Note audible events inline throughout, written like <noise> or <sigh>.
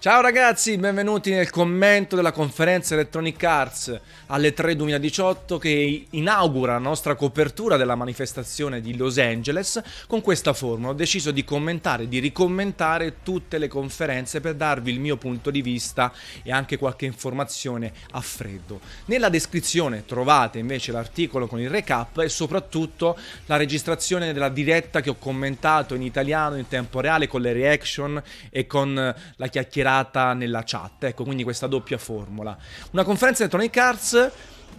Ciao ragazzi, benvenuti nel commento della conferenza Electronic Arts alle 3 2018 che inaugura la nostra copertura della manifestazione di Los Angeles con questa formula. Ho deciso di commentare, di ricommentare tutte le conferenze per darvi il mio punto di vista e anche qualche informazione a freddo. Nella descrizione trovate invece l'articolo con il recap e soprattutto la registrazione della diretta che ho commentato in italiano in tempo reale con le reaction e con la chiacchierata chiacchierata nella chat. Ecco, quindi questa doppia formula. Una conferenza Electronic Arts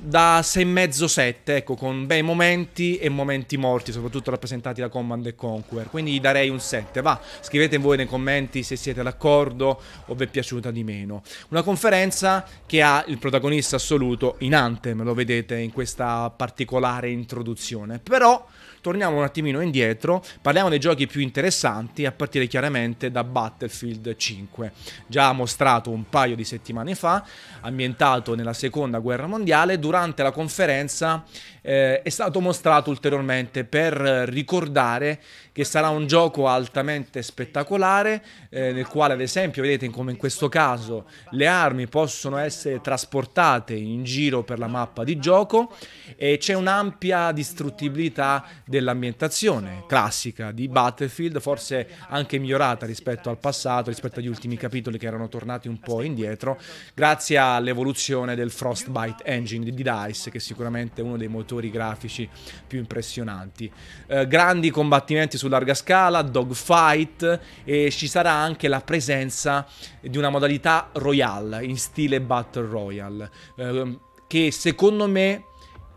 da 6,5-7, ecco, con bei momenti e momenti morti, soprattutto rappresentati da Command Conquer. Quindi darei un 7. Va, scrivete voi nei commenti se siete d'accordo o vi è piaciuta di meno. Una conferenza che ha il protagonista assoluto in Anthem, lo vedete in questa particolare introduzione. Però torniamo un attimino indietro, parliamo dei giochi più interessanti, a partire chiaramente da Battlefield 5, già mostrato un paio di settimane fa, ambientato nella seconda guerra mondiale, durante la conferenza eh, è stato mostrato ulteriormente per ricordare che sarà un gioco altamente spettacolare, eh, nel quale ad esempio vedete come in questo caso le armi possono essere trasportate in giro per la mappa di gioco e c'è un'ampia distruttibilità dell'ambientazione classica di Battlefield, forse anche migliorata rispetto al passato, rispetto agli ultimi capitoli che erano tornati un po' indietro, grazie all'evoluzione del Frostbite Engine di DICE, che sicuramente è uno dei motori grafici più impressionanti. Eh, grandi combattimenti su larga scala, dogfight e ci sarà anche la presenza di una modalità royale in stile Battle Royale, eh, che secondo me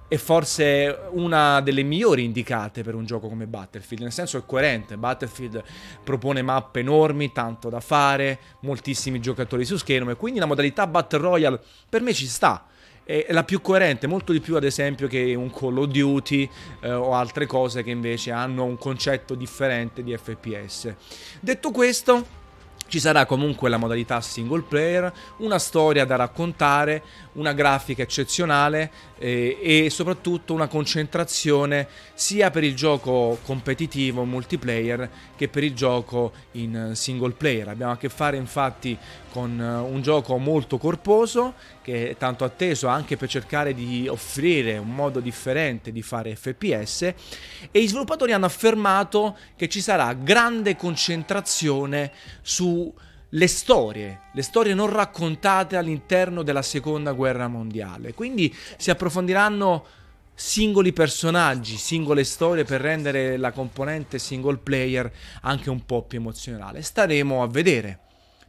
è forse una delle migliori indicate per un gioco come Battlefield, nel senso è coerente, Battlefield propone mappe enormi, tanto da fare, moltissimi giocatori su schermo e quindi la modalità Battle Royale per me ci sta è la più coerente, molto di più ad esempio che un Call of Duty eh, o altre cose che invece hanno un concetto differente di FPS. Detto questo, ci sarà comunque la modalità single player, una storia da raccontare, una grafica eccezionale eh, e soprattutto una concentrazione sia per il gioco competitivo multiplayer che per il gioco in single player. Abbiamo a che fare infatti con eh, un gioco molto corposo che è tanto atteso anche per cercare di offrire un modo differente di fare FPS e i sviluppatori hanno affermato che ci sarà grande concentrazione sulle storie, le storie non raccontate all'interno della seconda guerra mondiale. Quindi si approfondiranno singoli personaggi, singole storie per rendere la componente single player anche un po' più emozionale. Staremo a vedere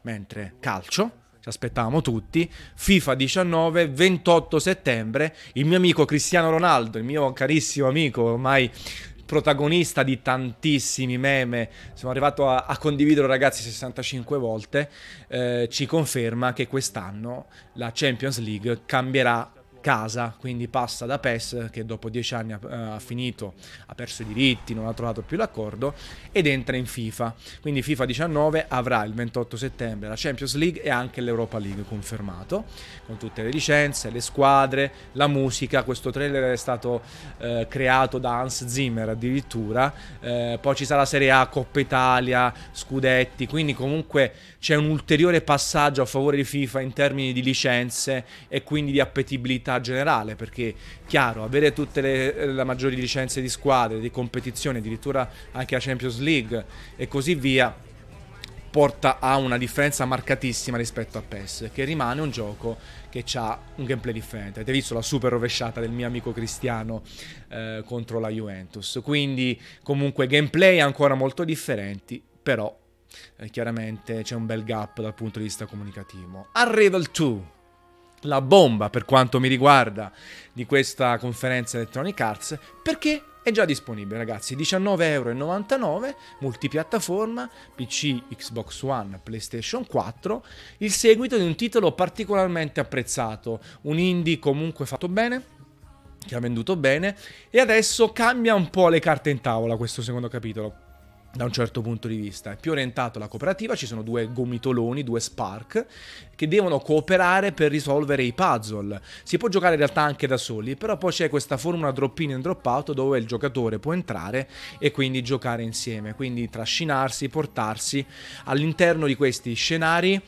mentre calcio, ci aspettavamo tutti, FIFA 19, 28 settembre, il mio amico Cristiano Ronaldo, il mio carissimo amico, ormai protagonista di tantissimi meme, sono arrivato a, a condividerlo ragazzi 65 volte, eh, ci conferma che quest'anno la Champions League cambierà casa, quindi passa da PES che dopo dieci anni ha, eh, ha, finito, ha perso i diritti, non ha trovato più l'accordo ed entra in FIFA. Quindi FIFA 19 avrà il 28 settembre la Champions League e anche l'Europa League confermato, con tutte le licenze, le squadre, la musica. Questo trailer è stato eh, creato da Hans Zimmer addirittura, eh, poi ci sarà Serie A, Coppa Italia, Scudetti, quindi comunque c'è un ulteriore passaggio a favore di FIFA in termini di licenze e quindi di appetibilità generale, perché chiaro, avere tutte le, le maggiori licenze di squadre, di competizione, addirittura anche la Champions League e così via, porta a una differenza marcatissima rispetto a PES, che rimane un gioco che ha un gameplay differente. Avete visto la super rovesciata del mio amico Cristiano eh, contro la Juventus. Quindi comunque gameplay ancora molto differenti, però eh, chiaramente c'è un bel gap dal punto di vista comunicativo. Unravel 2 la bomba per quanto mi riguarda di questa conferenza Electronic Arts perché è già disponibile ragazzi. 19,99€ multipiattaforma PC, Xbox One, PlayStation 4 il seguito di un titolo particolarmente apprezzato un indie comunque fatto bene che ha venduto bene e adesso cambia un po' le carte in tavola questo secondo capitolo da un certo punto di vista. È più orientato alla cooperativa, ci sono due gomitoloni, due spark, che devono cooperare per risolvere i puzzle. Si può giocare in realtà anche da soli, però poi c'è questa formula drop in e drop out dove il giocatore può entrare e quindi giocare insieme, quindi trascinarsi, portarsi all'interno di questi scenari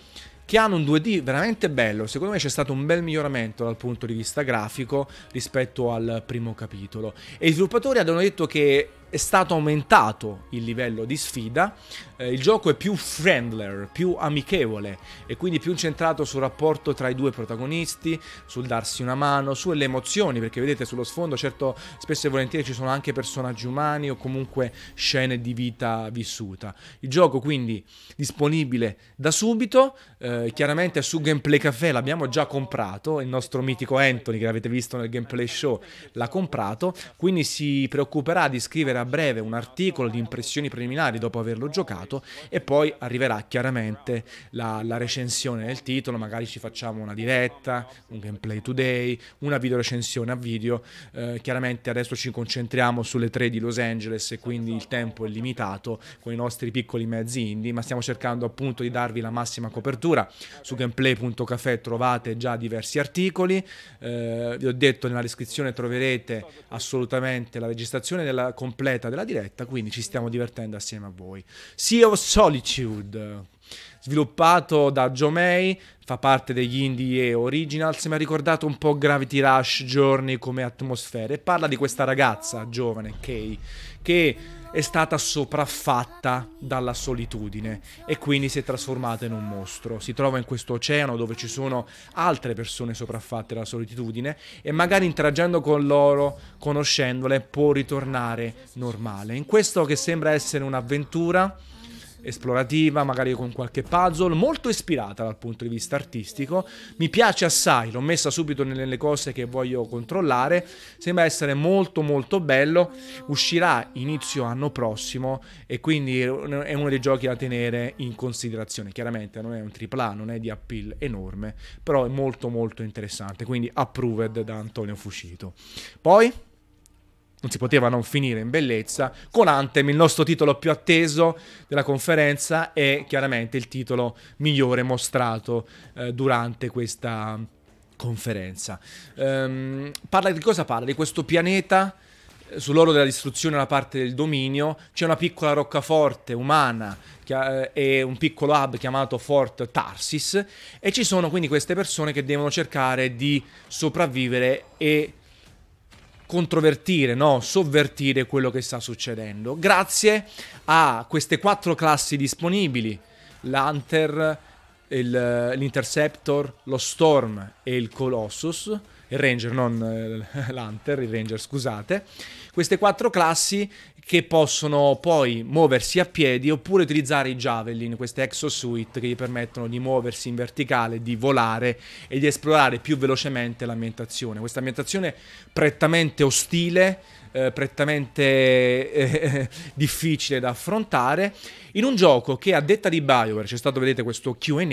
che hanno un 2D veramente bello. Secondo me c'è stato un bel miglioramento dal punto di vista grafico rispetto al primo capitolo. E i sviluppatori hanno detto che è stato aumentato il livello di sfida, eh, il gioco è più friendler, più amichevole e quindi più centrato sul rapporto tra i due protagonisti, sul darsi una mano, sulle emozioni, perché vedete sullo sfondo certo spesso e volentieri ci sono anche personaggi umani o comunque scene di vita vissuta. Il gioco quindi disponibile da subito, eh, chiaramente su Gameplay Café l'abbiamo già comprato, il nostro mitico Anthony che avete visto nel gameplay show l'ha comprato, quindi si preoccuperà di scrivere a breve un articolo di impressioni preliminari dopo averlo giocato e poi arriverà chiaramente la, la recensione del titolo, magari ci facciamo una diretta, un gameplay today, una video recensione a video, eh, chiaramente adesso ci concentriamo sulle tre di Los Angeles e quindi il tempo è limitato con i nostri piccoli mezzi indie, ma stiamo cercando appunto di darvi la massima copertura. Su gameplay.cafe trovate già diversi articoli, eh, vi ho detto nella descrizione troverete assolutamente la registrazione della completa completa della diretta, quindi ci stiamo divertendo assieme a voi. Sea of Solitude, sviluppato da Joe May, fa parte degli Indie Originals, mi ha ricordato un po' Gravity Rush Journey come atmosfere e parla di questa ragazza giovane, Kay, che è stata sopraffatta dalla solitudine e quindi si è trasformata in un mostro. Si trova in questo oceano dove ci sono altre persone sopraffatte dalla solitudine e magari interagendo con loro, conoscendole, può ritornare normale. In questo che sembra essere un'avventura esplorativa, magari con qualche puzzle, molto ispirata dal punto di vista artistico. Mi piace assai, l'ho messa subito nelle cose che voglio controllare. Sembra essere molto molto bello. Uscirà inizio anno prossimo e quindi è uno dei giochi da tenere in considerazione. Chiaramente non è un AAA, non è di appeal enorme, però è molto molto interessante, quindi approved da Antonio Fuscito. Poi non si poteva non finire in bellezza, con Anthem, il nostro titolo più atteso della conferenza e chiaramente il titolo migliore mostrato eh, durante questa conferenza. Um, parla di cosa parla? Di questo pianeta eh, sull'oro della distruzione da parte del dominio c'è una piccola roccaforte umana eh, e un piccolo hub chiamato Fort Tarsis e ci sono quindi queste persone che devono cercare di sopravvivere e controvertire, no? sovvertire quello che sta succedendo. Grazie a queste quattro classi disponibili, l'Hunter, il, l'Interceptor, lo Storm e il Colossus, il Ranger, non eh, l'Hunter, il Ranger, scusate. Queste quattro classi che possono poi muoversi a piedi oppure utilizzare i Javelin, queste exosuit che gli permettono di muoversi in verticale, di volare e di esplorare più velocemente l'ambientazione. Questa ambientazione prettamente ostile, eh, prettamente eh, <laughs> difficile da affrontare, in un gioco che a detta di BioWare, c'è stato vedete questo QA,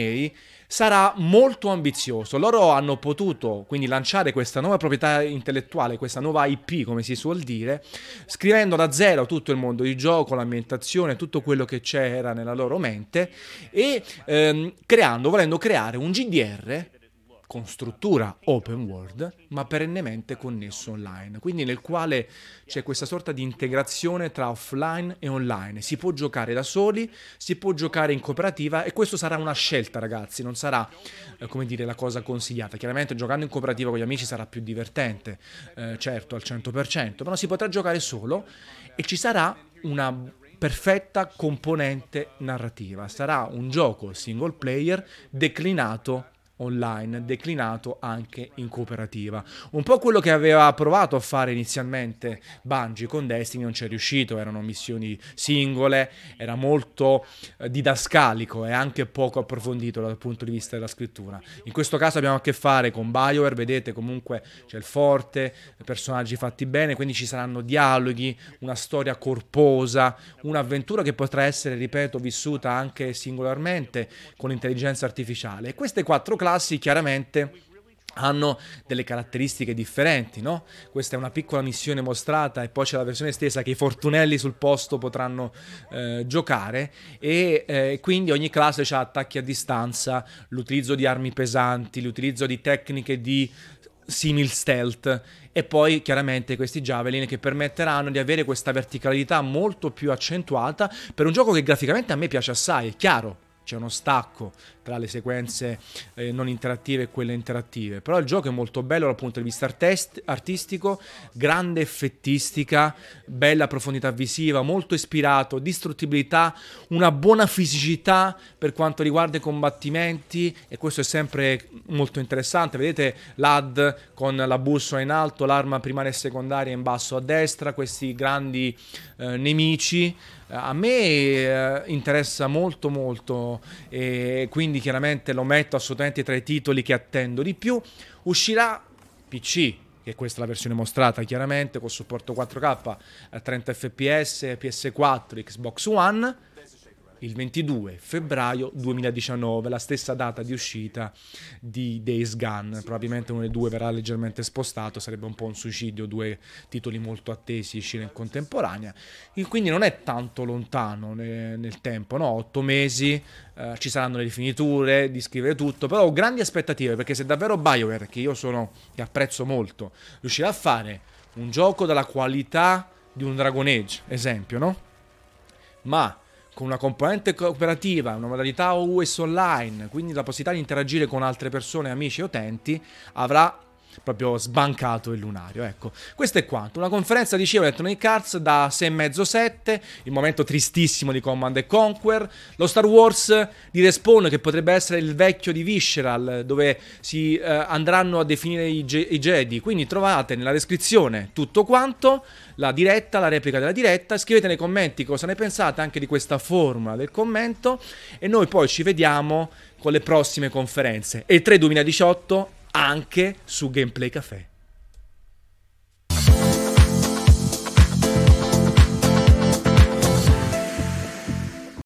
sarà molto ambizioso. Loro hanno potuto quindi lanciare questa nuova proprietà intellettuale, questa nuova IP, come si suol dire, scrivendo da zero tutto il mondo di gioco, l'ambientazione, tutto quello che c'era nella loro mente e ehm, creando, volendo creare un GDR con struttura open world, ma perennemente connesso online, quindi nel quale c'è questa sorta di integrazione tra offline e online. Si può giocare da soli, si può giocare in cooperativa e questo sarà una scelta, ragazzi, non sarà eh, come dire la cosa consigliata. Chiaramente giocando in cooperativa con gli amici sarà più divertente, eh, certo, al 100%, però si potrà giocare solo e ci sarà una perfetta componente narrativa. Sarà un gioco single player declinato online declinato anche in cooperativa. Un po' quello che aveva provato a fare inizialmente Bungie con Destiny non ci è riuscito, erano missioni singole, era molto eh, didascalico e anche poco approfondito dal punto di vista della scrittura. In questo caso abbiamo a che fare con BioWare, vedete comunque c'è il forte, personaggi fatti bene, quindi ci saranno dialoghi, una storia corposa, un'avventura che potrà essere, ripeto, vissuta anche singolarmente con l'intelligenza artificiale. E queste quattro classi chiaramente hanno delle caratteristiche differenti, no? Questa è una piccola missione mostrata e poi c'è la versione stessa che i fortunelli sul posto potranno eh, giocare e eh, quindi ogni classe ha attacchi a distanza, l'utilizzo di armi pesanti, l'utilizzo di tecniche di simil stealth e poi chiaramente questi javelin che permetteranno di avere questa verticalità molto più accentuata per un gioco che graficamente a me piace assai, è chiaro, c'è uno stacco tra le sequenze eh, non interattive e quelle interattive. Però il gioco è molto bello dal punto di vista artest- artistico, grande effettistica, bella profondità visiva, molto ispirato, distruttibilità, una buona fisicità per quanto riguarda i combattimenti e questo è sempre molto interessante. Vedete l'AD con la bussola in alto, l'arma primaria e secondaria in basso a destra, questi grandi eh, nemici a me eh, interessa molto molto e quindi chiaramente lo metto assolutamente tra i titoli che attendo di più. Uscirà PC, che questa è la versione mostrata chiaramente con supporto 4K a 30 fps, PS4, Xbox One il 22 febbraio 2019, la stessa data di uscita di Days Gone. Probabilmente uno dei due verrà leggermente spostato, sarebbe un po' un suicidio, due titoli molto attesi uscire in contemporanea. Quindi non è tanto lontano nel tempo, no? Otto mesi, eh, ci saranno le rifiniture, di scrivere tutto, però ho grandi aspettative perché se davvero BioWare, che io sono, che apprezzo molto, riuscirà a fare un gioco della qualità di un Dragon Age, esempio, no? Ma con una componente cooperativa, una modalità OS online, quindi la possibilità di interagire con altre persone, amici e utenti, avrà proprio sbancato il lunario. Ecco, questo è quanto. Una conferenza, dicevo, Electronic Arts da 6,5-7, il momento tristissimo di Command Conquer, lo Star Wars di Respawn che potrebbe essere il vecchio di Visceral, dove si eh, andranno a definire i, ge- i Jedi. Quindi trovate nella descrizione tutto quanto, la diretta, la replica della diretta, scrivete nei commenti cosa ne pensate anche di questa formula del commento e noi poi ci vediamo con le prossime conferenze. E 3 2018 anche su Gameplay Café.